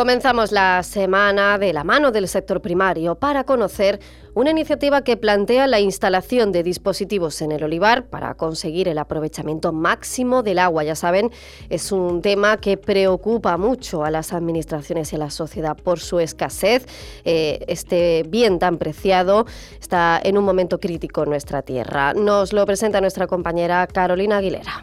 Comenzamos la semana de la mano del sector primario para conocer una iniciativa que plantea la instalación de dispositivos en el olivar para conseguir el aprovechamiento máximo del agua. Ya saben, es un tema que preocupa mucho a las administraciones y a la sociedad por su escasez. Eh, este bien tan preciado está en un momento crítico en nuestra tierra. Nos lo presenta nuestra compañera Carolina Aguilera.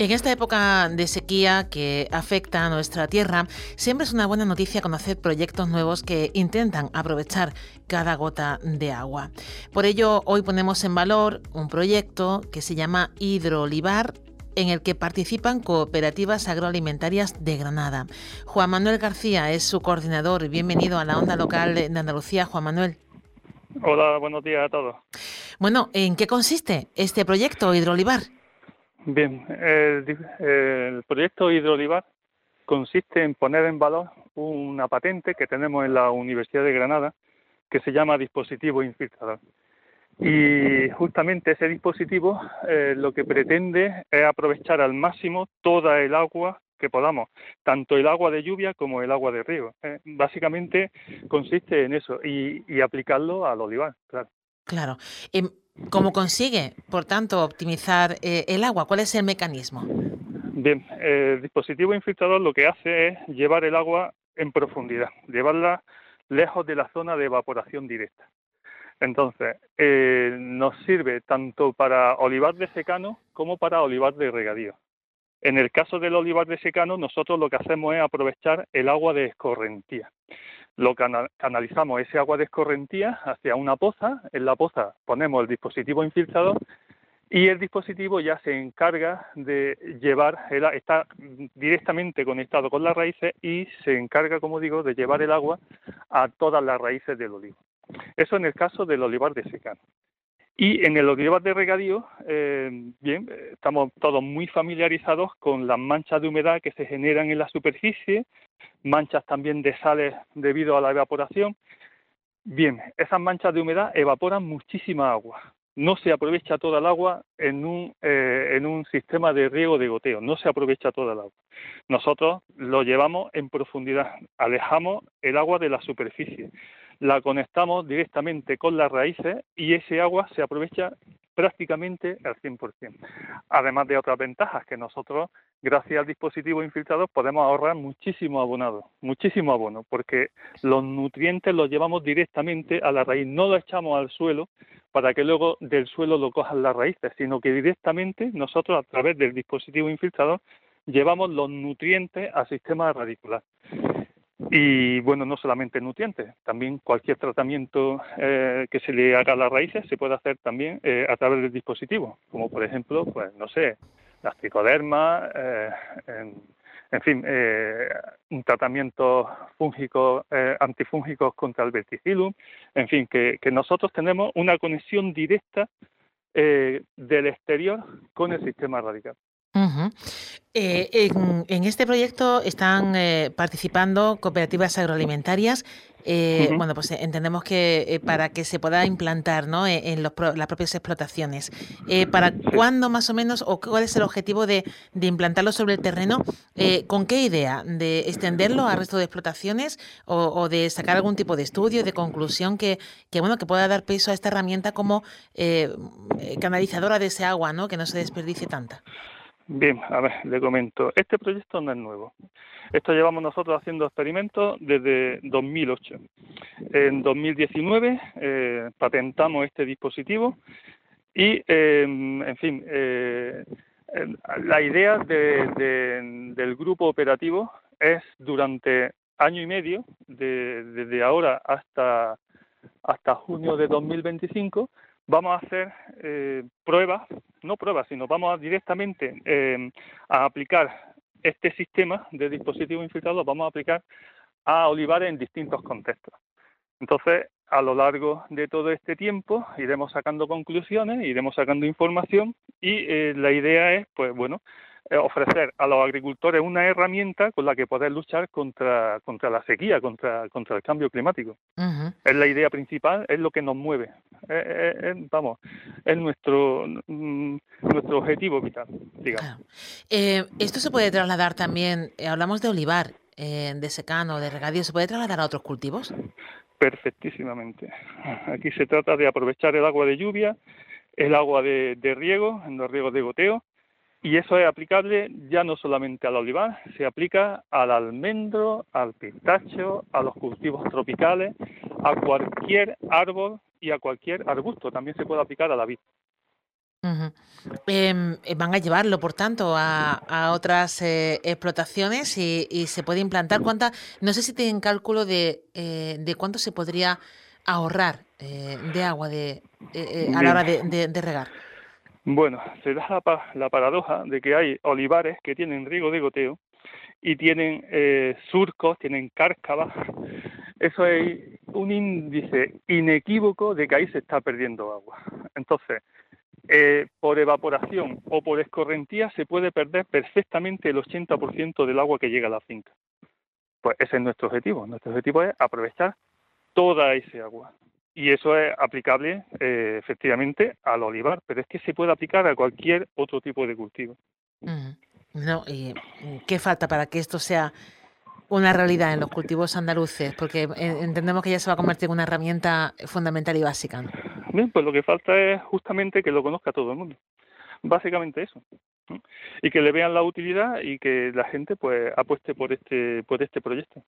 En esta época de sequía que afecta a nuestra tierra, siempre es una buena noticia conocer proyectos nuevos que intentan aprovechar cada gota de agua. Por ello, hoy ponemos en valor un proyecto que se llama Hidrolivar en el que participan cooperativas agroalimentarias de Granada. Juan Manuel García es su coordinador. Bienvenido a la onda local de Andalucía, Juan Manuel. Hola, buenos días a todos. Bueno, ¿en qué consiste este proyecto Hidrolivar? Bien, el, proyecto Hidrolivar consiste en poner en valor una patente que tenemos en la Universidad de Granada que se llama dispositivo infiltrador. Y justamente ese dispositivo eh, lo que pretende es aprovechar al máximo toda el agua que podamos, tanto el agua de lluvia como el agua de río. Eh, básicamente consiste en eso y, aplicarlo al olivar, claro. Claro. Em, ¿Cómo consigue, por tanto, optimizar eh, el agua? ¿Cuál es el mecanismo? Bien, el dispositivo infiltrador lo que hace es llevar el agua en profundidad, llevarla lejos de la zona de evaporación directa. Entonces, eh, nos sirve tanto para olivar de secano como para olivar de regadío. En el caso del olivar de secano, nosotros lo que hacemos es aprovechar el agua de escorrentía lo canalizamos ese agua de escorrentía hacia una poza, en la poza ponemos el dispositivo infiltrador y el dispositivo ya se encarga de llevar, el, está directamente conectado con las raíces y se encarga, como digo, de llevar el agua a todas las raíces del olivo. Eso en el caso del olivar de secano. Y en el olivar de regadío, eh, bien, estamos todos muy familiarizados con las manchas de humedad que se generan en la superficie, manchas también de sales debido a la evaporación. Bien, esas manchas de humedad evaporan muchísima agua. No se aprovecha toda el agua en un, eh, en un sistema de riego de goteo, no se aprovecha toda el agua. Nosotros lo llevamos en profundidad, alejamos el agua de la superficie la conectamos directamente con las raíces y ese agua se aprovecha prácticamente al 100%. Además de otras ventajas que nosotros, gracias al dispositivo infiltrador, podemos ahorrar muchísimo abonado, muchísimo abono, porque los nutrientes los llevamos directamente a la raíz, no los echamos al suelo para que luego del suelo lo cojan las raíces, sino que directamente nosotros a través del dispositivo infiltrador llevamos los nutrientes al sistema radicular. Y bueno, no solamente nutrientes, también cualquier tratamiento eh, que se le haga a las raíces se puede hacer también eh, a través del dispositivo, como por ejemplo, pues no sé, las tricodermas, eh, en, fin, un tratamiento fúngico, antifúngicos contra el verticilum, en fin, que, que nosotros tenemos una conexión directa del exterior con el sistema radical. Eh, en, este proyecto están eh, participando cooperativas agroalimentarias. Eh, bueno, pues entendemos que para que se pueda implantar ¿no? E, en, las propias explotaciones. ¿Para cuándo más o menos o cuál es el objetivo de, implantarlo sobre el terreno? ¿Con qué idea? ¿De extenderlo al resto de explotaciones o, de sacar algún tipo de estudio, de conclusión que, que, bueno, que pueda dar peso a esta herramienta como canalizadora de ese agua, ¿no? que no se desperdicie tanta? Bien, a ver, le comento. Este proyecto no es nuevo. Esto llevamos nosotros haciendo experimentos desde 2008. En 2019 eh, patentamos este dispositivo y, em, en fin, eh, la idea del grupo operativo es durante año y medio, desde ahora hasta, hasta junio de 2025, vamos a hacer eh, pruebas, no pruebas, sino vamos directamente eh, a aplicar este sistema de dispositivo infiltrado, vamos a aplicar a olivares en distintos contextos. Entonces, a lo largo de todo este tiempo iremos sacando conclusiones, iremos sacando información y eh, la idea es, pues bueno, ofrecer a los agricultores una herramienta con la que poder luchar contra, contra la sequía, contra, contra el cambio climático. Es la idea principal, es lo que nos mueve. vamos, es nuestro, mm, nuestro objetivo vital, digamos. esto se puede trasladar también, hablamos de olivar, de secano, de regadío, ¿se puede trasladar a otros cultivos? perfectísimamente. Aquí se trata de aprovechar el agua de lluvia, el agua de, riego, en los riegos de goteo, y eso es aplicable ya no solamente al olivar, se aplica al almendro, al pistacho, a los cultivos tropicales, a cualquier árbol y a cualquier arbusto. También se puede aplicar a la vid. Em, eh, van a llevarlo, por tanto, a, otras eh, explotaciones y, se puede implantar. ¿Cuánta, no sé si tienen cálculo de, eh, de cuánto se podría ahorrar de agua de, a la hora de, regar. Bueno, se da la, la, paradoja de que hay olivares que tienen riego de goteo y tienen surcos, tienen cárcavas. Eso es un índice inequívoco de que ahí se está perdiendo agua. Entonces, eh, por evaporación o por escorrentía se puede perder perfectamente el 80% del agua que llega a la finca. Pues ese es nuestro objetivo. Nuestro objetivo es aprovechar toda ese agua. Y eso es aplicable eh, efectivamente al olivar, pero es que se puede aplicar a cualquier otro tipo de cultivo. No, ¿y qué falta para que esto sea una realidad en los cultivos andaluces? Porque eh, entendemos que ya se va a convertir en una herramienta fundamental y básica. Bien, pues lo que falta es justamente que lo conozca todo el mundo. Básicamente eso. Y que le vean la utilidad y que la gente pues apueste por este por este proyecto.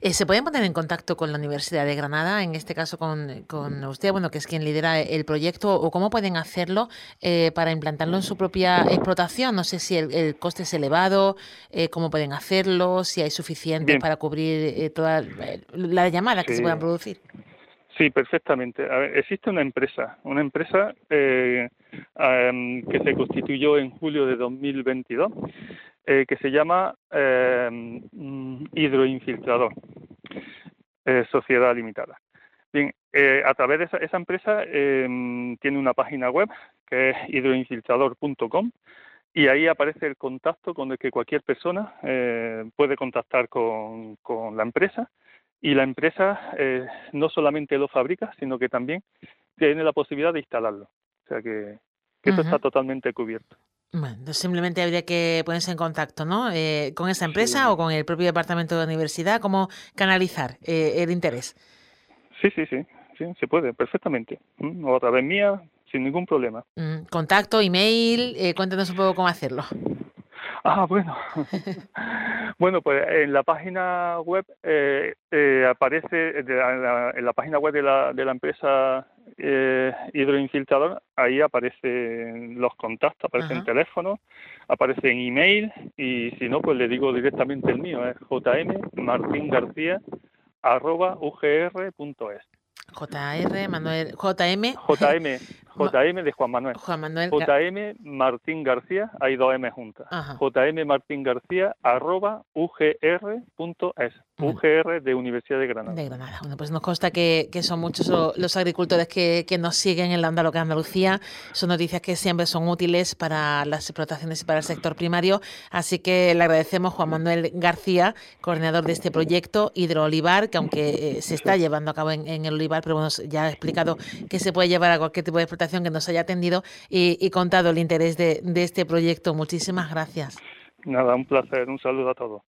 Eh, ¿Se pueden poner en contacto con la Universidad de Granada, en este caso con, con usted, bueno, que es quien lidera el proyecto, o cómo pueden hacerlo eh, para implantarlo en su propia explotación? No sé si el, coste es elevado, eh, cómo pueden hacerlo, si hay suficiente para cubrir toda la llamada que se puedan producir. Sí, perfectamente. existe una empresa, una empresa eh, que se constituyó en julio de 2022, eh, que se llama eh, Hidroinfiltrador, eh, Sociedad Limitada. Bien, a través de esa, esa empresa tiene una página web que es hidroinfiltrador.com y ahí aparece el contacto con el que cualquier persona puede contactar con, con la empresa y la empresa eh, no solamente lo fabrica, sino que también tiene la posibilidad de instalarlo. O sea que, eso está totalmente cubierto. Bueno, simplemente habría que ponerse en contacto, ¿no? Eh, con esa empresa o con el propio departamento de la universidad, ¿cómo canalizar eh, el interés? Sí, sí, sí, sí, se puede, perfectamente. Mm, o a través mía, sin ningún problema. Mm, contacto, email, cuéntanos un poco cómo hacerlo. Ah, bueno. bueno, pues en la página web eh, eh, aparece, en la, página web de la, de la empresa eh, Hidroinfiltrador, ahí aparecen los contactos, aparece el teléfono, aparece en email y si no, pues le digo directamente el mío, es jmmartingarcía.ugr.es. JR, Manuel, JM. JM, JM de Juan Manuel. Juan Manuel. JM Martín García, hay dos M juntas. JM Martín García, arroba ugr.es. UGR de Universidad de Granada. De Granada. Bueno, pues nos consta que, son muchos los agricultores que, nos siguen en la onda local Andalucía. Son noticias que siempre son útiles para las explotaciones y para el sector primario. Así que le agradecemos Juan Manuel García, coordinador de este proyecto Hidroolivar, que aunque eh, se está llevando a cabo en, el olivar, pero bueno, ya ha explicado que se puede llevar a cualquier tipo de explotación que nos haya atendido y, contado el interés de, de este proyecto. Muchísimas gracias. Nada, un placer. Un saludo a todos.